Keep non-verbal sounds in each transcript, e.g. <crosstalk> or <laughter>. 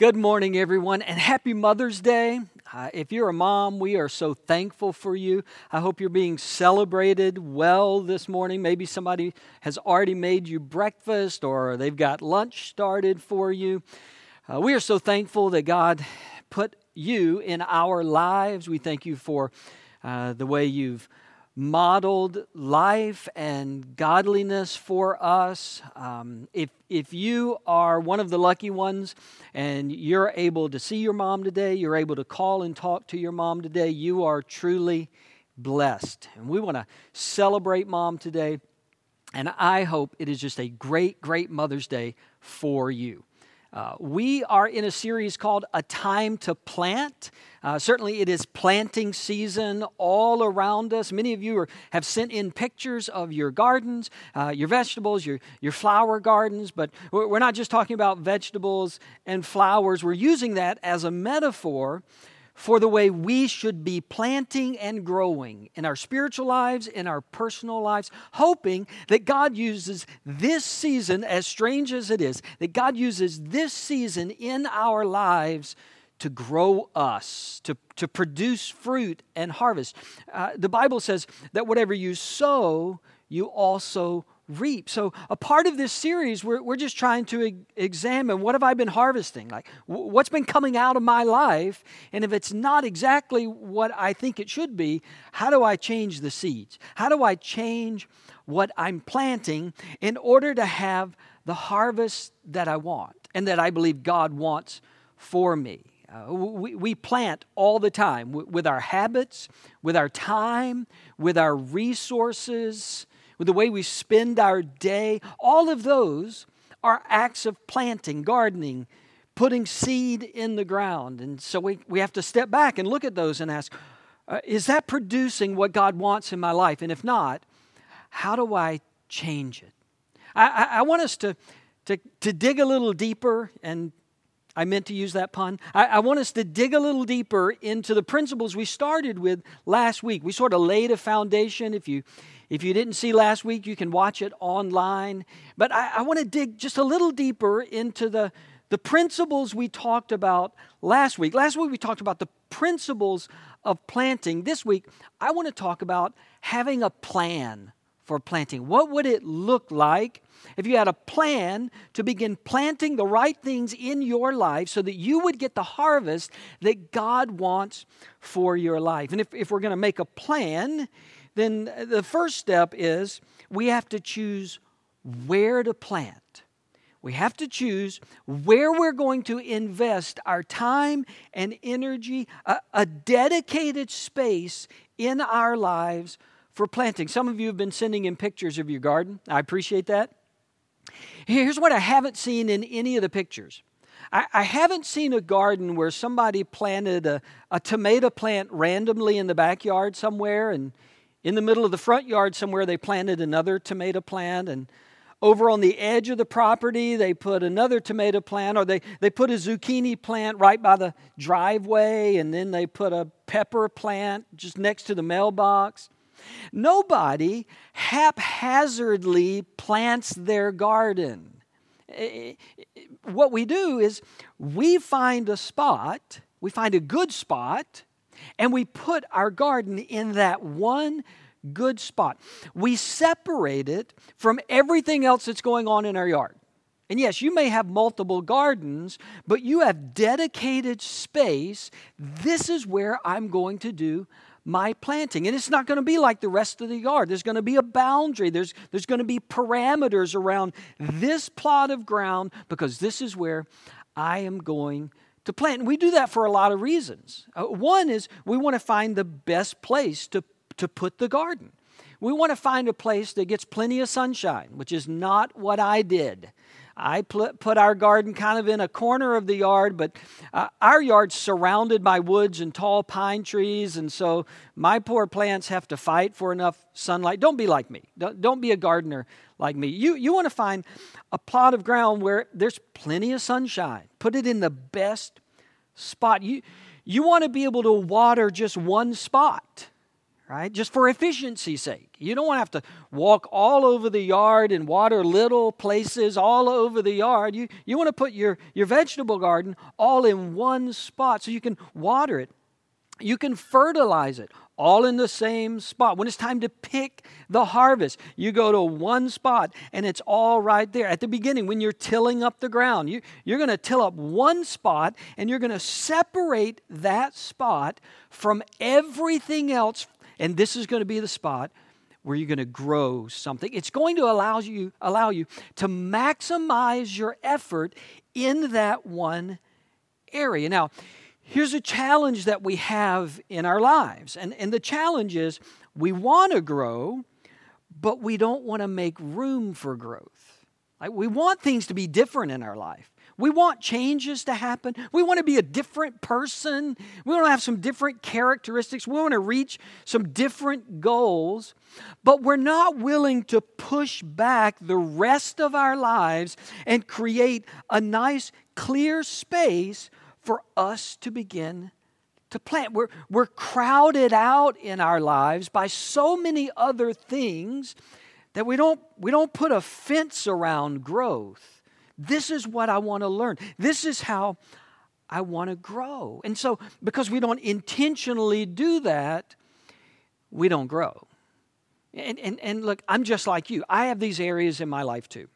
Good morning, everyone, and happy Mother's Day. Uh, if you're a mom, we are so thankful for you. I hope you're being celebrated well this morning. Maybe somebody has already made you breakfast or they've got lunch started for you. Uh, we are so thankful that God put you in our lives. We thank you for uh, the way you've modeled life and godliness for us. Um, if, if you are one of the lucky ones and you're able to see your mom today, you're able to call and talk to your mom today, you are truly blessed. And we want to celebrate mom today. And I hope it is just a great, great Mother's Day for you. Uh, we are in a series called A Time to Plant. Uh, certainly, it is planting season all around us. Many of you are, have sent in pictures of your gardens, uh, your vegetables, your, your flower gardens, but we're not just talking about vegetables and flowers. We're using that as a metaphor for the way we should be planting and growing in our spiritual lives, in our personal lives, hoping that God uses this season, as strange as it is, that God uses this season in our lives to grow us, to, to produce fruit and harvest. Uh, the Bible says that whatever you sow, you also reap. So, a part of this series, we're, we're just trying to e- examine what have I been harvesting? Like, w- what's been coming out of my life? And if it's not exactly what I think it should be, how do I change the seeds? How do I change what I'm planting in order to have the harvest that I want and that I believe God wants for me? Uh, we, we plant all the time with our habits, with our time, with our resources, with the way we spend our day, all of those are acts of planting, gardening, putting seed in the ground. And so we, we have to step back and look at those and ask, uh, is that producing what God wants in my life? And if not, how do I change it? I, I, I want us to, to, to dig a little deeper, and I meant to use that pun. I, I, want us to dig a little deeper into the principles we started with last week. We sort of laid a foundation. If you if you didn't see last week, you can watch it online. But I, I want to dig just a little deeper into the, the principles we talked about last week. Last week, we talked about the principles of planting. This week, I want to talk about having a plan for planting. What would it look like if you had a plan to begin planting the right things in your life so that you would get the harvest that God wants for your life? And if, if we're going to make a plan, then the first step is we have to choose where to plant. We have to choose where we're going to invest our time and energy, a, a, dedicated space in our lives for planting. Some of you have been sending in pictures of your garden. I appreciate that. Here's what I haven't seen in any of the pictures. I, I haven't seen a garden where somebody planted a, a tomato plant randomly in the backyard somewhere and in the middle of the front yard somewhere, they planted another tomato plant, and over on the edge of the property, they put another tomato plant, or they, they put a zucchini plant right by the driveway, and then they put a pepper plant just next to the mailbox. Nobody haphazardly plants their garden. What we do is we find a spot, we find a good spot, and we put our garden in that one good spot. We separate it from everything else that's going on in our yard. And yes, you may have multiple gardens, but you have dedicated space. This is where I'm going to do my planting. And it's not going to be like the rest of the yard. There's going to be a boundary, there's, there's going to be parameters around this plot of ground because this is where I am going to plant. And we do that for a lot of reasons. Uh, one is we want to find the best place to, to put the garden. We want to find a place that gets plenty of sunshine, which is not what I did. I put our garden kind of in a corner of the yard, but uh, our yard's surrounded by woods and tall pine trees, and so my poor plants have to fight for enough sunlight. Don't be like me. Don't, don't be a gardener like me. You, you want to find a plot of ground where there's plenty of sunshine. Put it in the best spot. You, you want to be able to water just one spot right? Just for efficiency's sake. You don't want to have to walk all over the yard and water little places all over the yard. You, you want to put your, your vegetable garden all in one spot so you can water it. You can fertilize it all in the same spot. When it's time to pick the harvest, you go to one spot and it's all right there. At the beginning, when you're tilling up the ground, you, you're going to till up one spot and you're going to separate that spot from everything else. And this is going to be the spot where you're going to grow something. It's going to allow you, allow you to maximize your effort in that one area. Now, Here's a challenge that we have in our lives. And, and the challenge is we want to grow, but we don't want to make room for growth. Like we want things to be different in our life. We want changes to happen. We want to be a different person. We want to have some different characteristics. We want to reach some different goals. But we're not willing to push back the rest of our lives and create a nice, clear space for us to begin to plant. We're, we're crowded out in our lives by so many other things that we don't, we don't put a fence around growth. This is what I want to learn. This is how I want to grow. And so, because we don't intentionally do that, we don't grow. And, and, and look, I'm just like you. I have these areas in my life too.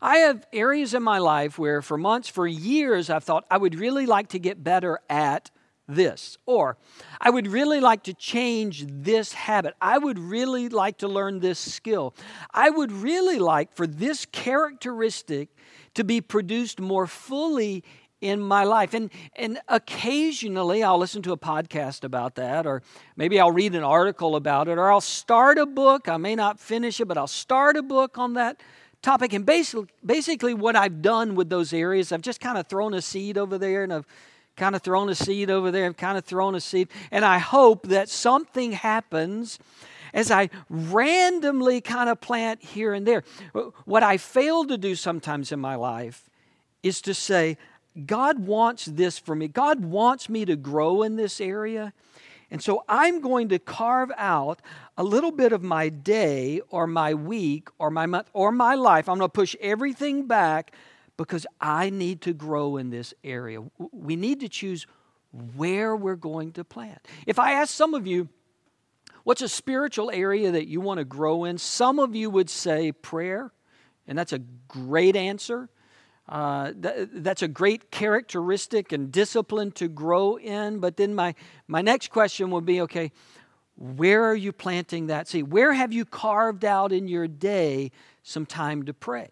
I have areas in my life where for months, for years, I've thought I would really like to get better at this. Or I would really like to change this habit. I would really like to learn this skill. I would really like for this characteristic to be produced more fully in my life. And, and occasionally I'll listen to a podcast about that, or maybe I'll read an article about it, or I'll start a book. I may not finish it, but I'll start a book on that topic. And basically, basically, what I've done with those areas, I've just kind of thrown a seed over there and I've kind of thrown a seed over there and kind of thrown a seed. And I hope that something happens as I randomly kind of plant here and there. What I fail to do sometimes in my life is to say, God wants this for me. God wants me to grow in this area. And so I'm going to carve out a little bit of my day or my week or my month or my life. I'm going to push everything back because I need to grow in this area. We need to choose where we're going to plant. If I ask some of you, what's a spiritual area that you want to grow in? Some of you would say prayer, and that's a great answer. Uh, th- that's a great characteristic and discipline to grow in. But then my, my next question would be okay, where are you planting that seed? Where have you carved out in your day some time to pray?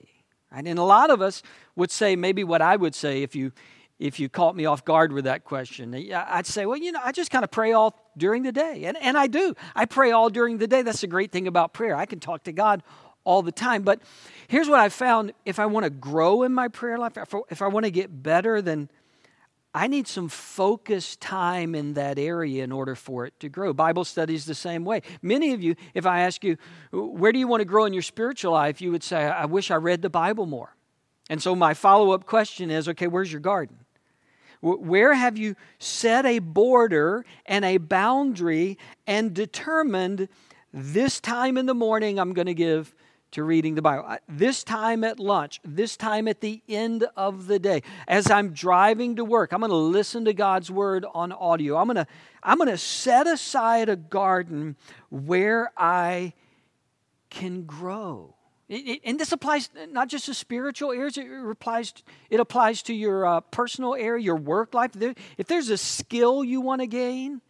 Right? And a lot of us would say maybe what I would say if you if you caught me off guard with that question. I'd say, well, you know, I just kind of pray all during the day. And, and I do. I pray all during the day. That's the great thing about prayer. I can talk to God all the time. But here's what I found if I want to grow in my prayer life, if I want to get better, then I need some focused time in that area in order for it to grow. Bible studies the same way. Many of you, if I ask you, where do you want to grow in your spiritual life, you would say, I wish I read the Bible more. And so my follow up question is okay, where's your garden? Where have you set a border and a boundary and determined this time in the morning I'm going to give to reading the Bible. This time at lunch, this time at the end of the day, as I'm driving to work, I'm going to listen to God's word on audio. I'm going to I'm going to set aside a garden where I can grow. And this applies not just to spiritual areas, it applies, it applies to your uh, personal area, your work life. If there's a skill you want to gain,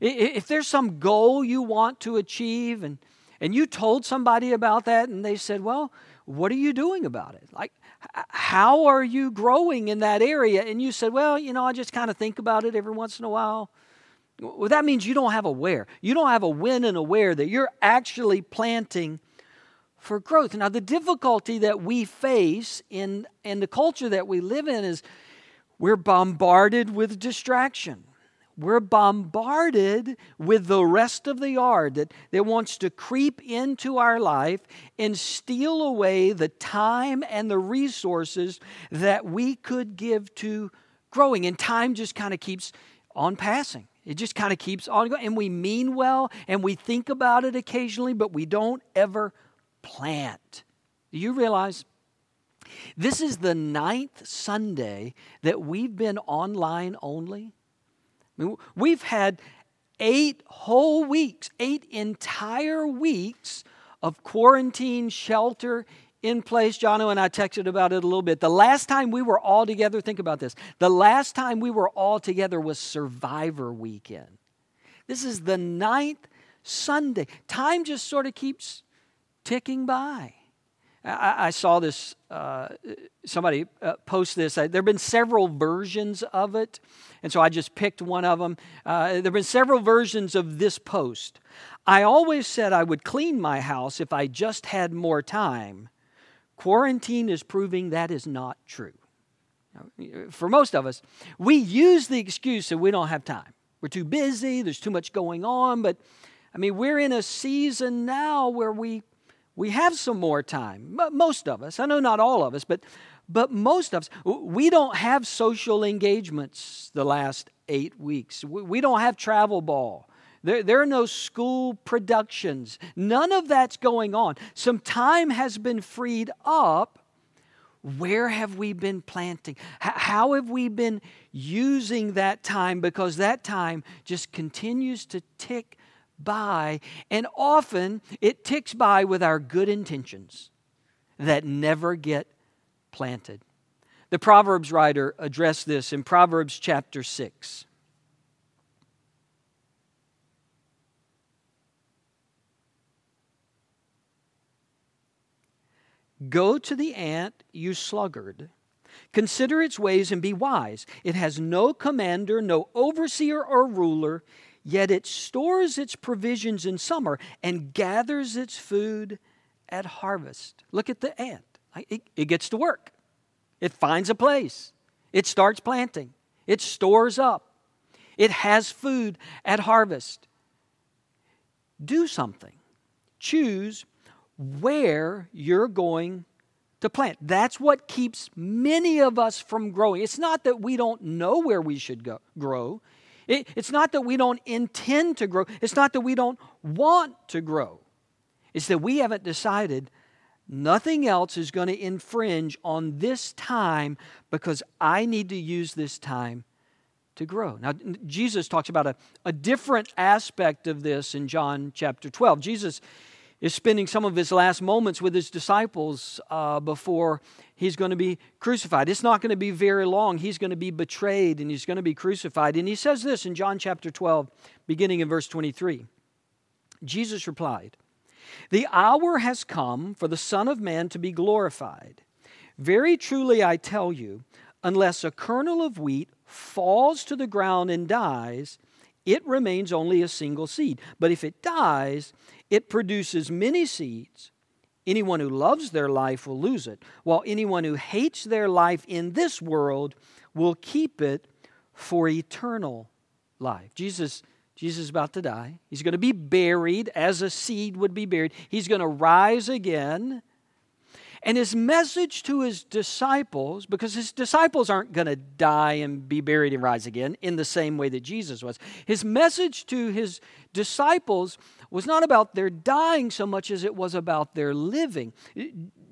if there's some goal you want to achieve, and and you told somebody about that and they said, Well, what are you doing about it? Like, how are you growing in that area? And you said, Well, you know, I just kind of think about it every once in a while. Well, that means you don't have a where. You don't have a when and a where that you're actually planting for growth. Now, the difficulty that we face in, in the culture that we live in is we're bombarded with distraction we're bombarded with the rest of the yard that, that wants to creep into our life and steal away the time and the resources that we could give to growing. And time just kind of keeps on passing. It just kind of keeps on going. And we mean well and we think about it occasionally, but we don't ever plant. Do you realize? This is the ninth Sunday that we've been online only. I mean, we've had eight whole weeks, eight entire weeks of quarantine, shelter in place. Jono and I texted about it a little bit. The last time we were all together, think about this. The last time we were all together was Survivor Weekend. This is the ninth Sunday. Time just sort of keeps ticking by. I, I saw this, uh, somebody uh, post this. there have been several versions of it, and so I just picked one of them. Uh, there have been several versions of this post. I always said I would clean my house if I just had more time. Quarantine is proving that is not true. For most of us, we use the excuse that we don't have time. We're too busy, there's too much going on, but I mean, we're in a season now where we we have some more time. Most of us, I know not all of us, but but most of us, we don't have social engagements the last eight weeks. We don't have travel ball. There, there are no school productions. None of that's going on. Some time has been freed up. Where have we been planting? How have we been using that time? Because that time just continues to tick by, and often it ticks by with our good intentions that never get planted. The Proverbs writer addressed this in Proverbs chapter 6. Go to the ant, you sluggard. Consider its ways and be wise. It has no commander, no overseer or ruler, yet it stores its provisions in summer and gathers its food at harvest. Look at the ant. It, it gets to work, it finds a place, it starts planting, it stores up, it has food at harvest. Do something. Choose where you're going to plant. That's what keeps many of us from growing. It's not that we don't know where we should go, grow. It, it's not that we don't intend to grow. It's not that we don't want to grow. It's that we haven't decided nothing else is going to infringe on this time because I need to use this time to grow. Now, Jesus talks about a, a different aspect of this in John chapter 12. Jesus is spending some of his last moments with his disciples uh, before he's going to be crucified. It's not going to be very long. He's going to be betrayed and he's going to be crucified. And he says this in John chapter 12, beginning in verse 23. Jesus replied, The hour has come for the Son of Man to be glorified. Very truly I tell you, unless a kernel of wheat falls to the ground and dies, it remains only a single seed. But if it dies, it produces many seeds. Anyone who loves their life will lose it, while anyone who hates their life in this world will keep it for eternal life. Jesus Jesus is about to die. He's going to be buried as a seed would be buried. He's going to rise again. And his message to his disciples, because his disciples aren't going to die and be buried and rise again in the same way that Jesus was, his message to his disciples was not about their dying so much as it was about their living.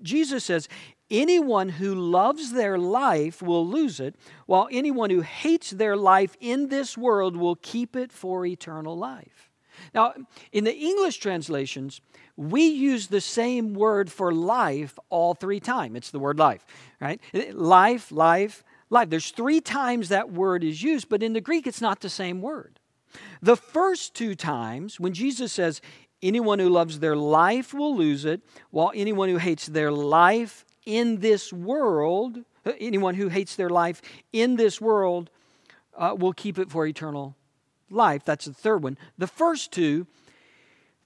Jesus says, Anyone who loves their life will lose it, while anyone who hates their life in this world will keep it for eternal life. Now, in the English translations, we use the same word for life all three times. It's the word life, right? Life, life, life. There's three times that word is used, but in the Greek, it's not the same word. The first two times, when Jesus says, anyone who loves their life will lose it, while anyone who hates their life in this world, uh, anyone who hates their life in this world uh, will keep it for eternal life. That's the third one. The first two,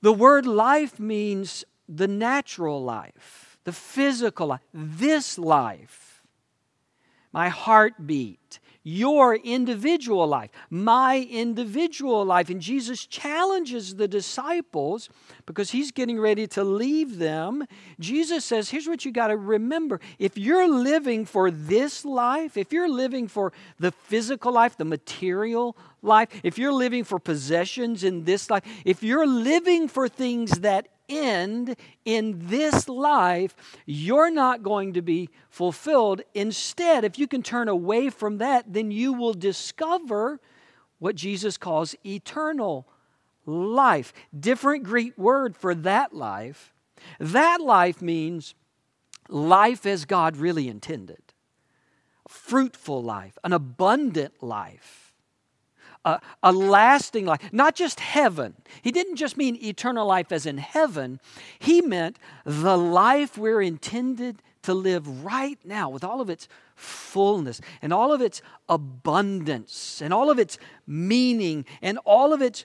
the word life means the natural life, the physical life, this life, my heartbeat, your individual life, my individual life. And Jesus challenges the disciples because he's getting ready to leave them. Jesus says, Here's what you got to remember. If you're living for this life, if you're living for the physical life, the material life, if you're living for possessions in this life, if you're living for things that end in this life, you're not going to be fulfilled. Instead, if you can turn away from that, then you will discover what Jesus calls eternal life. Different Greek word for that life. That life means life as God really intended fruitful life, an abundant life a, a lasting life, not just heaven. He didn't just mean eternal life as in heaven, he meant the life we're intended to live right now with all of its fullness and all of its abundance and all of its meaning and all of its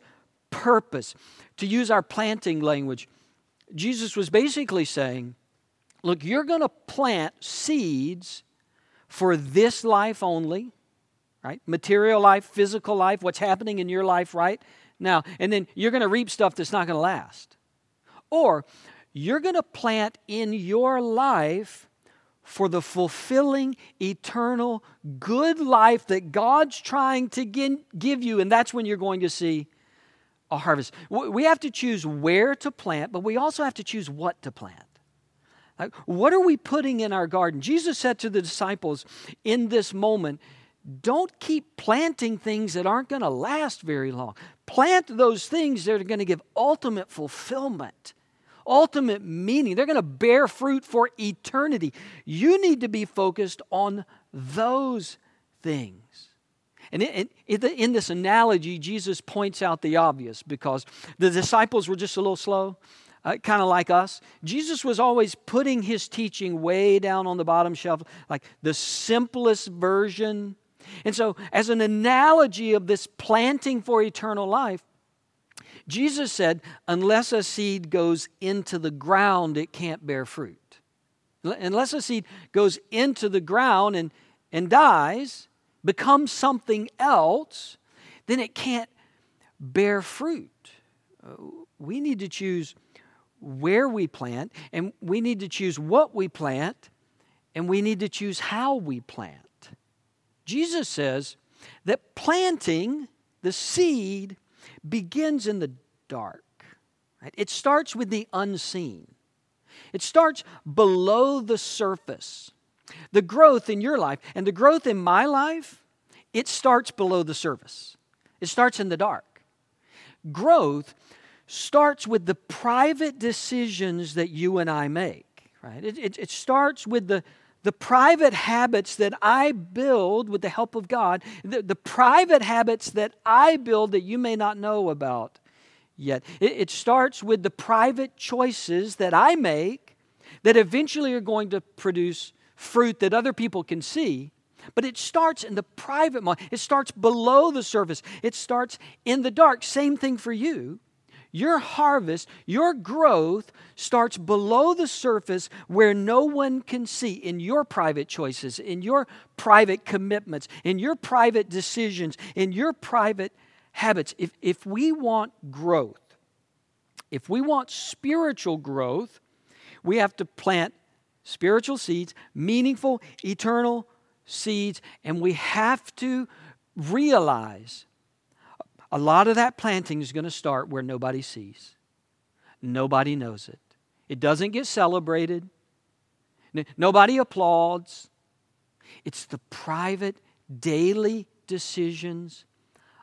purpose. To use our planting language, Jesus was basically saying, Look, you're going to plant seeds for this life only right? Material life, physical life, what's happening in your life right now. And then you're going to reap stuff that's not going to last. Or you're going to plant in your life for the fulfilling, eternal, good life that God's trying to give you. And that's when you're going to see a harvest. We have to choose where to plant, but we also have to choose what to plant. What are we putting in our garden? Jesus said to the disciples in this moment, don't keep planting things that aren't going to last very long. Plant those things that are going to give ultimate fulfillment, ultimate meaning. They're going to bear fruit for eternity. You need to be focused on those things. And in, this analogy, Jesus points out the obvious because the disciples were just a little slow, uh, kind of like us. Jesus was always putting his teaching way down on the bottom shelf, like the simplest version and so, as an analogy of this planting for eternal life, Jesus said, unless a seed goes into the ground, it can't bear fruit. Unless a seed goes into the ground and, and dies, becomes something else, then it can't bear fruit. Uh, we need to choose where we plant, and we need to choose what we plant, and we need to choose how we plant. Jesus says that planting the seed begins in the dark. Right? It starts with the unseen, it starts below the surface. The growth in your life and the growth in my life, it starts below the surface. It starts in the dark. Growth starts with the private decisions that you and I make, right? It, it, it starts with the, the private habits that I build with the help of God, the, the private habits that I build that you may not know about yet. It, it starts with the private choices that I make that eventually are going to produce fruit that other people can see. But it starts in the private mind. It starts below the surface. It starts in the dark. Same thing for you. Your harvest, your growth starts below the surface where no one can see in your private choices, in your private commitments, in your private decisions, in your private habits. If, if we want growth, if we want spiritual growth, we have to plant spiritual seeds, meaningful, eternal seeds, and we have to realize a lot of that planting is going to start where nobody sees, nobody knows it. It doesn't get celebrated, nobody applauds. It's the private, daily decisions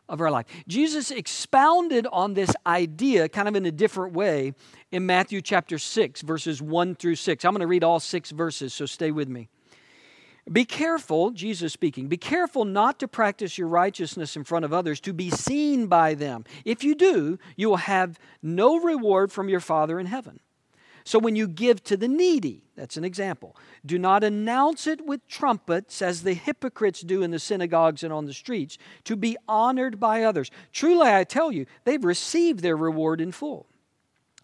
of our life. Jesus expounded on this idea kind of in a different way in Matthew chapter 6, verses 1 through 6. I'm going to read all six verses, so stay with me. Be careful, Jesus speaking, be careful not to practice your righteousness in front of others to be seen by them. If you do, you will have no reward from your Father in heaven. So when you give to the needy, that's an example, do not announce it with trumpets as the hypocrites do in the synagogues and on the streets to be honored by others. Truly, I tell you, they've received their reward in full.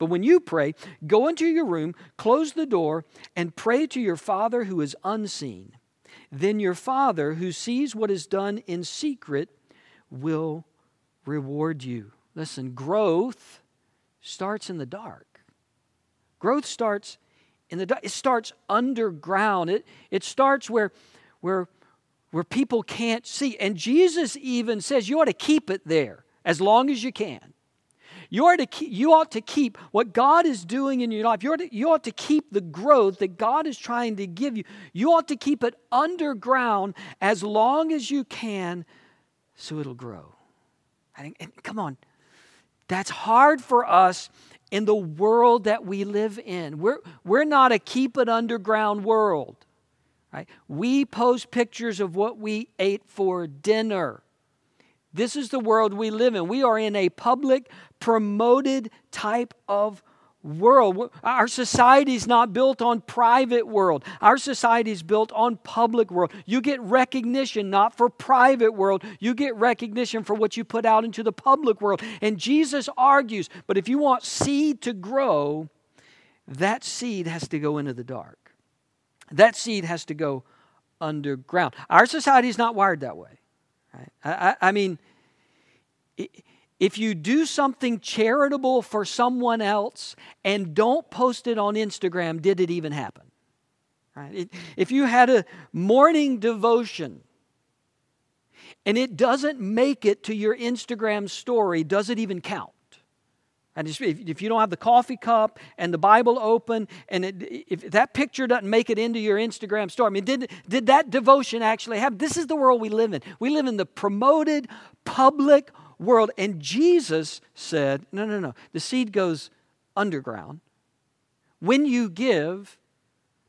But when you pray, go into your room, close the door, and pray to your Father who is unseen. Then your Father, who sees what is done in secret, will reward you. Listen, growth starts in the dark. Growth starts in the dark. It starts underground. It, it starts where, where, where people can't see. And Jesus even says you ought to keep it there as long as you can. You, are to keep, you ought to keep what God is doing in your life. You ought, to, you ought to keep the growth that God is trying to give you. You ought to keep it underground as long as you can so it'll grow. And, and come on, that's hard for us in the world that we live in. We're, we're not a keep it underground world. Right? We post pictures of what we ate for dinner. This is the world we live in. We are in a public, promoted type of world. Our society is not built on private world. Our society is built on public world. You get recognition not for private world. You get recognition for what you put out into the public world. And Jesus argues, but if you want seed to grow, that seed has to go into the dark. That seed has to go underground. Our society is not wired that way. Right? I, I, I mean, if you do something charitable for someone else and don't post it on Instagram, did it even happen? Right? If you had a morning devotion and it doesn't make it to your Instagram story, does it even count? And if you don't have the coffee cup and the Bible open, and it, if that picture doesn't make it into your Instagram story, I mean, did, did that devotion actually happen? This is the world we live in. We live in the promoted, public, world. And Jesus said, no, no, no. The seed goes underground. When you give,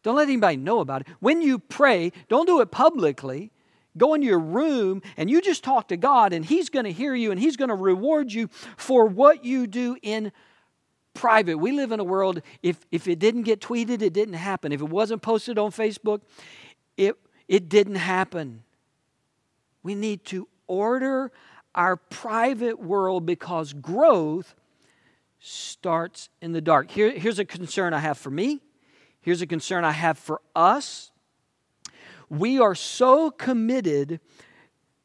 don't let anybody know about it. When you pray, don't do it publicly. Go into your room and you just talk to God, and He's going to hear you and He's going to reward you for what you do in private. We live in a world, if, if it didn't get tweeted, it didn't happen. If it wasn't posted on Facebook, it, it didn't happen. We need to order our private world because growth starts in the dark. Here, here's a concern I have for me. Here's a concern I have for us. We are so committed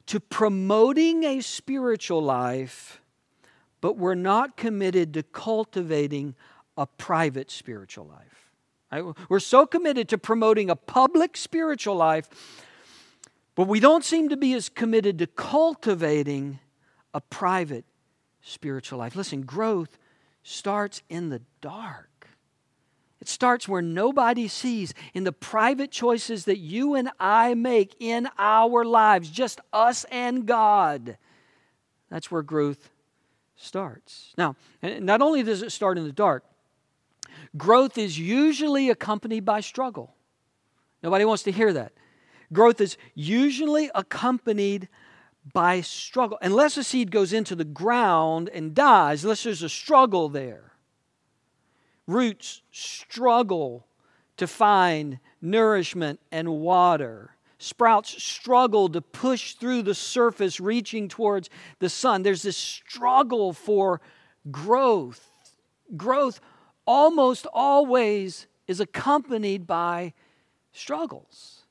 to promoting a spiritual life, but we're not committed to cultivating a private spiritual life. Right? We're so committed to promoting a public spiritual life but we don't seem to be as committed to cultivating a private spiritual life. Listen, growth starts in the dark. It starts where nobody sees, in the private choices that you and I make in our lives, just us and God. That's where growth starts. Now, eh, not only does it start in the dark, growth is usually accompanied by struggle. Nobody wants to hear that. Growth is usually accompanied by struggle. Unless a seed goes into the ground and dies, unless there's a struggle there. Roots struggle to find nourishment and water. Sprouts struggle to push through the surface, reaching towards the sun. There's this struggle for growth. Growth almost always is accompanied by struggles.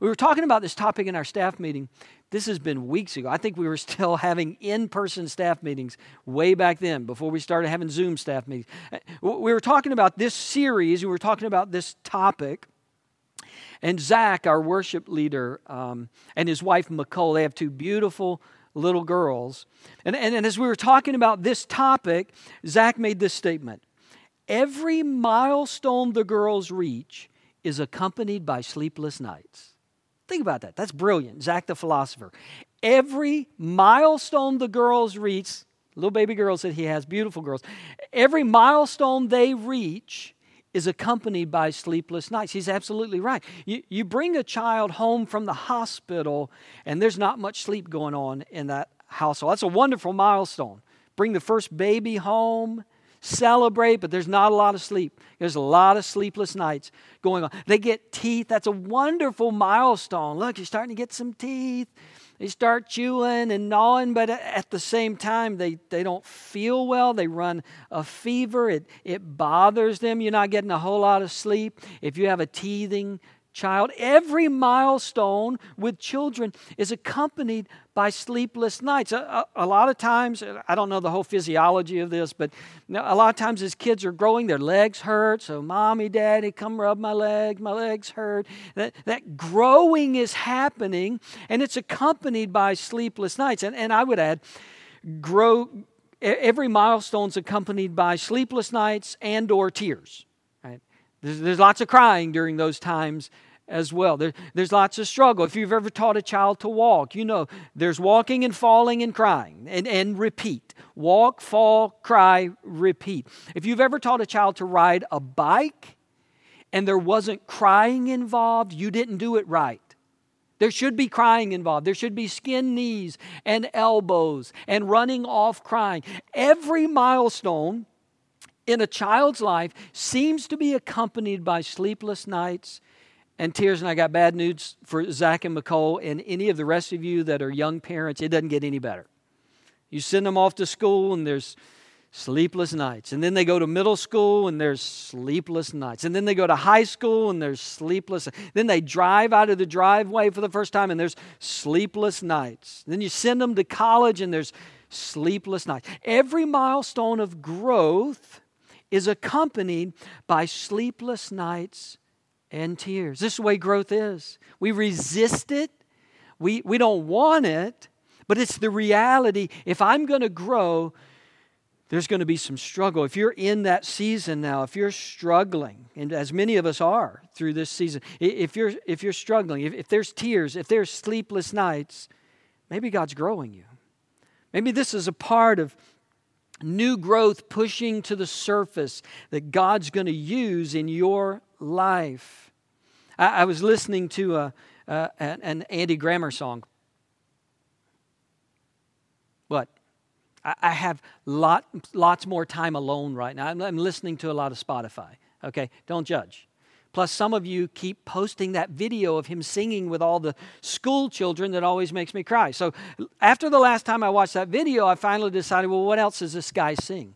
We were talking about this topic in our staff meeting. This has been weeks ago. I think we were <laughs> still having in person staff meetings way back then before we started having Zoom staff meetings. Uh, we were talking about this series, we were talking about this topic. And Zach, our worship leader, um, and his wife, McCole, they have two beautiful little girls. And, and, and as we were talking about this topic, Zach made this statement Every milestone the girls reach is accompanied by sleepless nights. Think about that. That's brilliant. Zach the philosopher. Every milestone the girls reach, little baby girls that he has, beautiful girls, every milestone they reach is accompanied by sleepless nights. He's absolutely right. You, you bring a child home from the hospital, and there's not much sleep going on in that household. That's a wonderful milestone. Bring the first baby home, celebrate, but there's not a lot of sleep. There's a lot of sleepless nights going on. They get teeth. That's a wonderful milestone. Look, you're starting to get some teeth. They start chewing and gnawing, but at the same time, they, they don't feel well. They run a fever. It, it bothers them. You're not getting a whole lot of sleep. If you have a teething child. Every milestone with children is accompanied by sleepless nights. A, a, a, lot of times, I don't know the whole physiology of this, but a lot of times as kids are growing, their legs hurt. So, mommy, daddy, come rub my leg. My legs hurt. That, that growing is happening, and it's accompanied by sleepless nights. And, and I would add, grow. Every milestone is accompanied by sleepless nights and or tears. There's, there's lots of crying during those times as well. There, there's lots of struggle. If you've ever taught a child to walk, you know there's walking and falling and crying and, and repeat. Walk, fall, cry, repeat. If you've ever taught a child to ride a bike and there wasn't crying involved, you didn't do it right. There should be crying involved. There should be skin knees and elbows and running off crying. Every milestone in a child's life seems to be accompanied by sleepless nights and tears. And I got bad news for Zach and McCole and any of the rest of you that are young parents. It doesn't get any better. You send them off to school and there's sleepless nights. And then they go to middle school and there's sleepless nights. And then they go to high school and there's sleepless. Then they drive out of the driveway for the first time and there's sleepless nights. Then you send them to college and there's sleepless nights. Every milestone of growth is accompanied by sleepless nights and tears. This is the way growth is. We resist it, we, we don't want it, but it's the reality. If I'm going to grow, there's going to be some struggle. If you're in that season now, if you're struggling, and as many of us are through this season, if you're, if you're struggling, if, if there's tears, if there's sleepless nights, maybe God's growing you. Maybe this is a part of new growth pushing to the surface that God's going to use in your life. I, I was listening to a, uh, an Andy Grammer song. What? I, I have lot, lots more time alone right now. I'm, I'm listening to a lot of Spotify. Okay, don't judge. Plus, some of you keep posting that video of him singing with all the school children that always makes me cry. So, after the last time I watched that video, I finally decided, well, what else does this guy sing?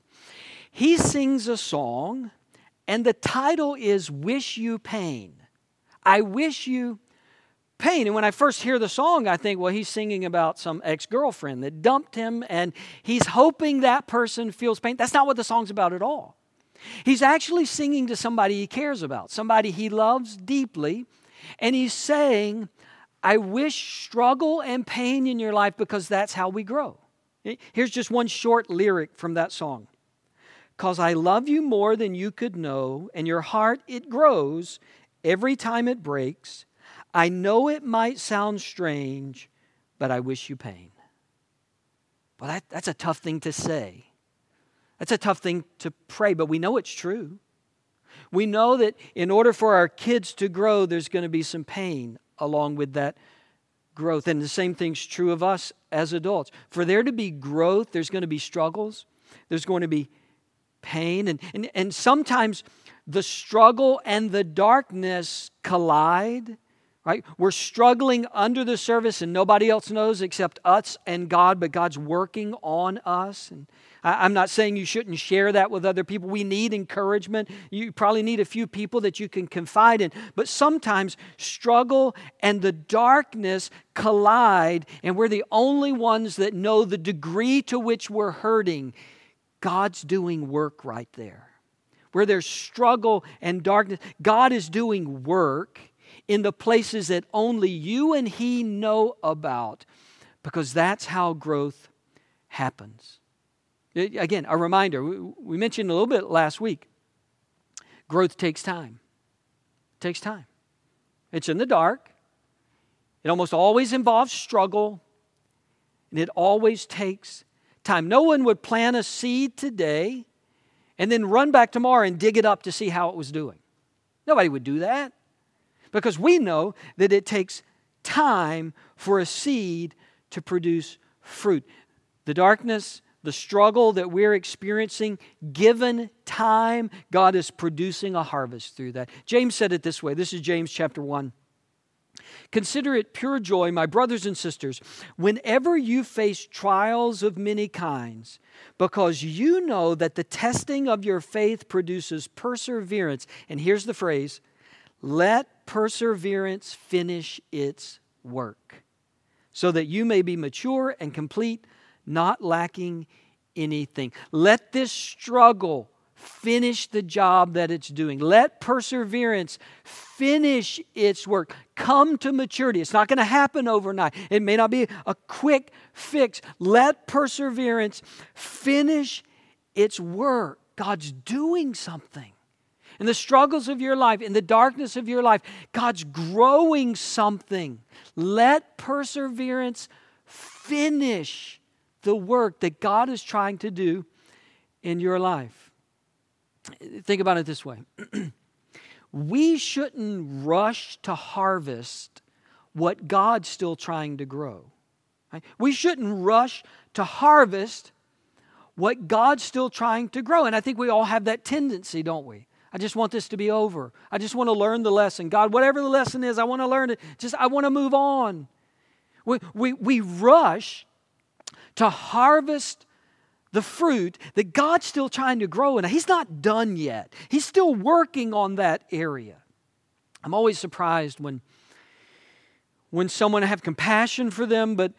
He sings a song, and the title is Wish You Pain. I wish you pain. And when I first hear the song, I think, well, he's singing about some ex girlfriend that dumped him, and he's hoping that person feels pain. That's not what the song's about at all. He's actually singing to somebody he cares about, somebody he loves deeply, and he's saying, I wish struggle and pain in your life because that's how we grow. Here's just one short lyric from that song. Cause I love you more than you could know, and your heart it grows every time it breaks. I know it might sound strange, but I wish you pain. Well, that, that's a tough thing to say. That's a tough thing to pray, but we know it's true. We know that in order for our kids to grow, there's going to be some pain along with that growth. And the same thing's true of us as adults. For there to be growth, there's going to be struggles, there's going to be pain. And, and, and sometimes the struggle and the darkness collide right? We're struggling under the surface and nobody else knows except us and God, but God's working on us. And I'm not saying you shouldn't share that with other people. We need encouragement. You probably need a few people that you can confide in. But sometimes struggle and the darkness collide, and we're the only ones that know the degree to which we're hurting. God's doing work right there. Where there's struggle and darkness, God is doing work in the places that only you and He know about, because that's how growth happens. Again, a reminder we mentioned a little bit last week growth takes time. It takes time. It's in the dark, it almost always involves struggle, and it always takes time. No one would plant a seed today and then run back tomorrow and dig it up to see how it was doing. Nobody would do that because we know that it takes time for a seed to produce fruit. The darkness, the struggle that we're experiencing, given time, God is producing a harvest through that. James said it this way. This is James chapter 1. Consider it pure joy, my brothers and sisters, whenever you face trials of many kinds, because you know that the testing of your faith produces perseverance. And here's the phrase let perseverance finish its work, so that you may be mature and complete, not lacking anything. Let this struggle finish the job that it's doing. Let perseverance finish its work. Come to maturity. It's not going to happen overnight. It may not be a quick fix. Let perseverance finish its work. God's doing something. In the struggles of your life, in the darkness of your life, God's growing something. Let perseverance finish the work that God is trying to do in your life. Think about it this way <clears throat> we shouldn't rush to harvest what God's still trying to grow. Right? We shouldn't rush to harvest what God's still trying to grow. And I think we all have that tendency, don't we? I just want this to be over. I just want to learn the lesson. God, whatever the lesson is, I want to learn it. Just I want to move on. We, we, we rush to harvest the fruit that God's still trying to grow in. He's not done yet, He's still working on that area. I'm always surprised when, when someone I have compassion for them, but,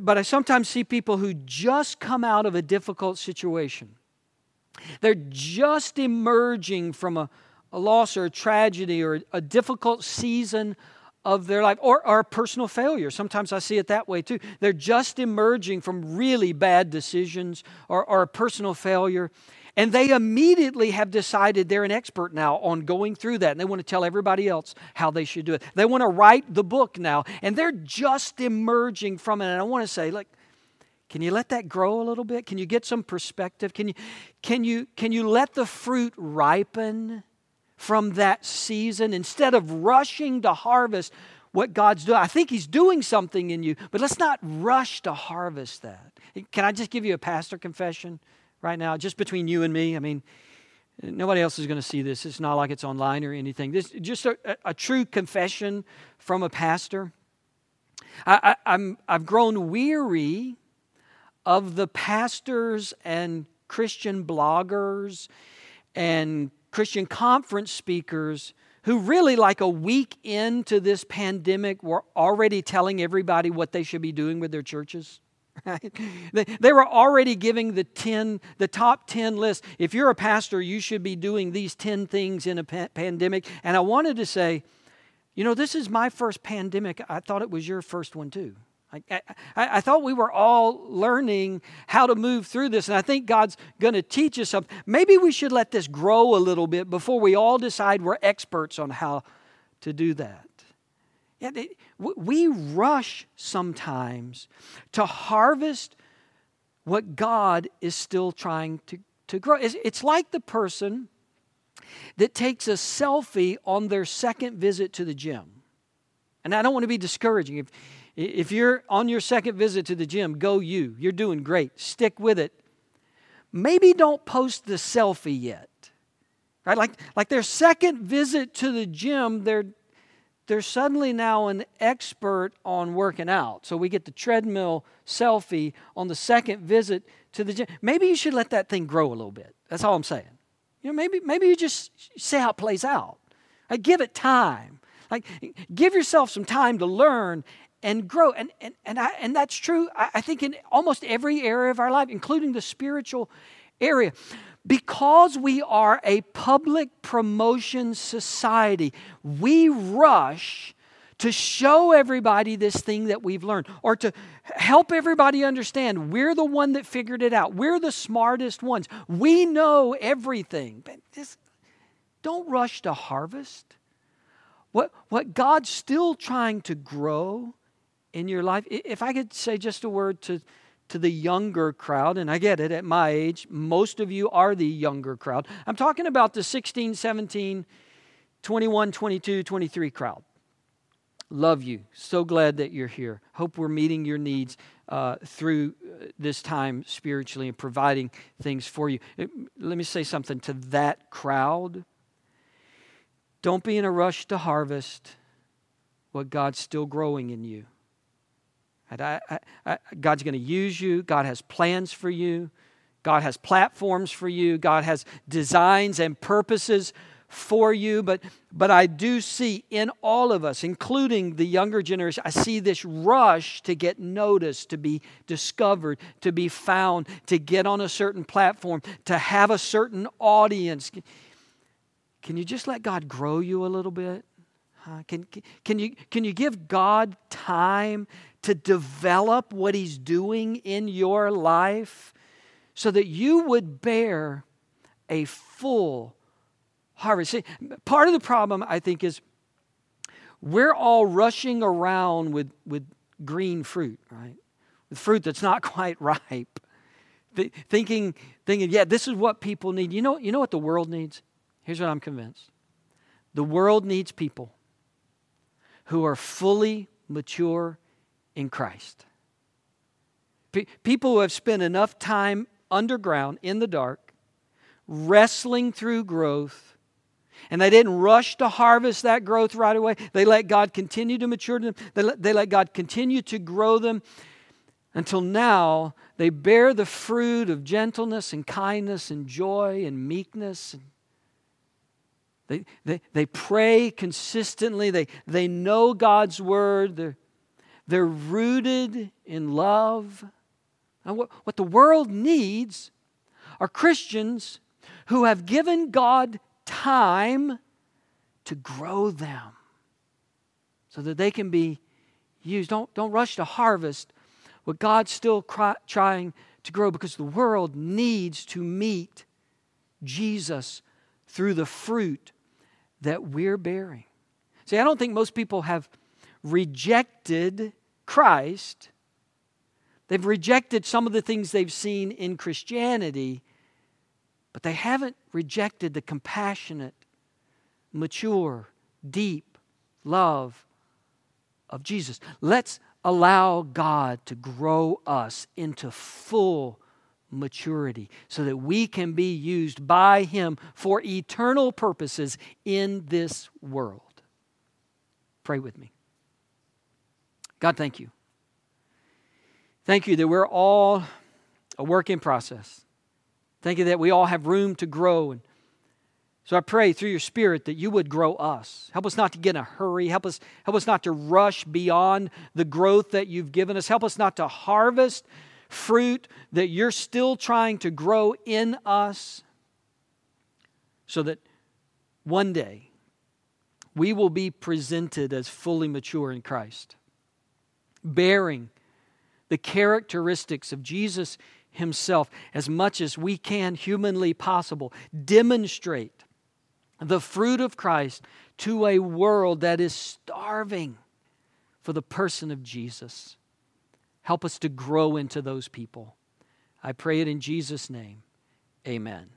but I sometimes see people who just come out of a difficult situation. They're just emerging from a, a loss or a tragedy or a difficult season of their life or, or personal failure. Sometimes I see it that way too. They're just emerging from really bad decisions or, or a personal failure. And they immediately have decided they're an expert now on going through that. And they want to tell everybody else how they should do it. They want to write the book now. And they're just emerging from it. And I want to say, like, can you let that grow a little bit? Can you get some perspective? Can you, can you, can you let the fruit ripen? From that season instead of rushing to harvest what God's doing. I think He's doing something in you, but let's not rush to harvest that. Can I just give you a pastor confession right now, just between you and me? I mean, nobody else is going to see this. It's not like it's online or anything. This just a, a true confession from a pastor. I, I, I'm, I've grown weary of the pastors and Christian bloggers and Christian conference speakers who really, like a week into this pandemic, were already telling everybody what they should be doing with their churches. <laughs> Right? They, were already giving the 10, the top 10 list. If you're a pastor, you should be doing these 10 things in a pa- pandemic. And I wanted to say, you know, this is my first pandemic. I thought it was your first one too. I, I, I, thought we were all learning how to move through this, and I think God's going to teach us something. Maybe we should let this grow a little bit before we all decide we're experts on how to do that. We rush sometimes to harvest what God is still trying to, to grow. It's, it's like the person that takes a selfie on their second visit to the gym. And I don't want to be discouraging. If, if you're on your second visit to the gym, go you. You're doing great. Stick with it. Maybe don't post the selfie yet. Right? Like, like their second visit to the gym, they're, they're suddenly now an expert on working out. So we get the treadmill selfie on the second visit to the gym. Maybe you should let that thing grow a little bit. That's all I'm saying. You know, maybe, maybe you just see how it plays out. Like, give it time. Like, give yourself some time to learn and grow. And, and, and, I, and that's true, I, I think, in almost every area of our life, including the spiritual area. Because we are a public promotion society, we rush to show everybody this thing that we've learned or to help everybody understand we're the one that figured it out. We're the smartest ones. We know everything. But just don't rush to harvest. What, what God's still trying to grow in your life. If I could say just a word to, to the younger crowd, and I get it at my age, most of you are the younger crowd. I'm talking about the 16, 17, 21, 22, 23 crowd. Love you. So glad that you're here. Hope we're meeting your needs uh, through uh, this time spiritually and providing things for you. Uh, let me say something to that crowd. Don't be in a rush to harvest what God's still growing in you. I, I, I, God's going to use you. God has plans for you. God has platforms for you. God has designs and purposes for you. But, but I do see in all of us, including the younger generation, I see this rush to get noticed, to be discovered, to be found, to get on a certain platform, to have a certain audience. Can you just let God grow you a little bit? Huh? Can, can, you, can you give God time to develop what He's doing in your life so that you would bear a full harvest? See, part of the problem, I think, is we're all rushing around with, with green fruit, right? With fruit that's not <laughs> quite ripe. thinking, thinking, yeah, this is what people need. You know, you know what the world needs? Here's what I'm convinced the world needs people who are fully mature in Christ. P- people who have spent enough time underground in the dark, wrestling through growth, and they didn't rush to harvest that growth right away. They let God continue to mature them, they let, they let God continue to grow them until now they bear the fruit of gentleness and kindness and joy and meekness they, they, they pray consistently. They, they know God's word. They're, they're rooted in love. And what, what the world needs are Christians who have given God time to grow them so that they can be used. Don't, don't rush to harvest what God's still cry, trying to grow because the world needs to meet Jesus through the fruit that we're bearing. See, I don't think most people have rejected Christ. They've rejected some of the things they've seen in Christianity, but they haven't rejected the compassionate, mature, deep love of Jesus. Let's allow God to grow us into full maturity so that we can be used by Him for eternal purposes in this world. Pray with me. God, thank you. Thank you that we're all a work in process. Thank you that we all have room to grow. And so I pray through your Spirit that you would grow us. Help us not to get in a hurry. Help us, help us not to rush beyond the growth that you've given us. Help us not to harvest fruit that you're still trying to grow in us so that one day we will be presented as fully mature in Christ, bearing the characteristics of Jesus Himself as much as we can humanly possible, demonstrate the fruit of Christ to a world that is starving for the person of Jesus. Help us to grow into those people. I pray it in Jesus' name. Amen.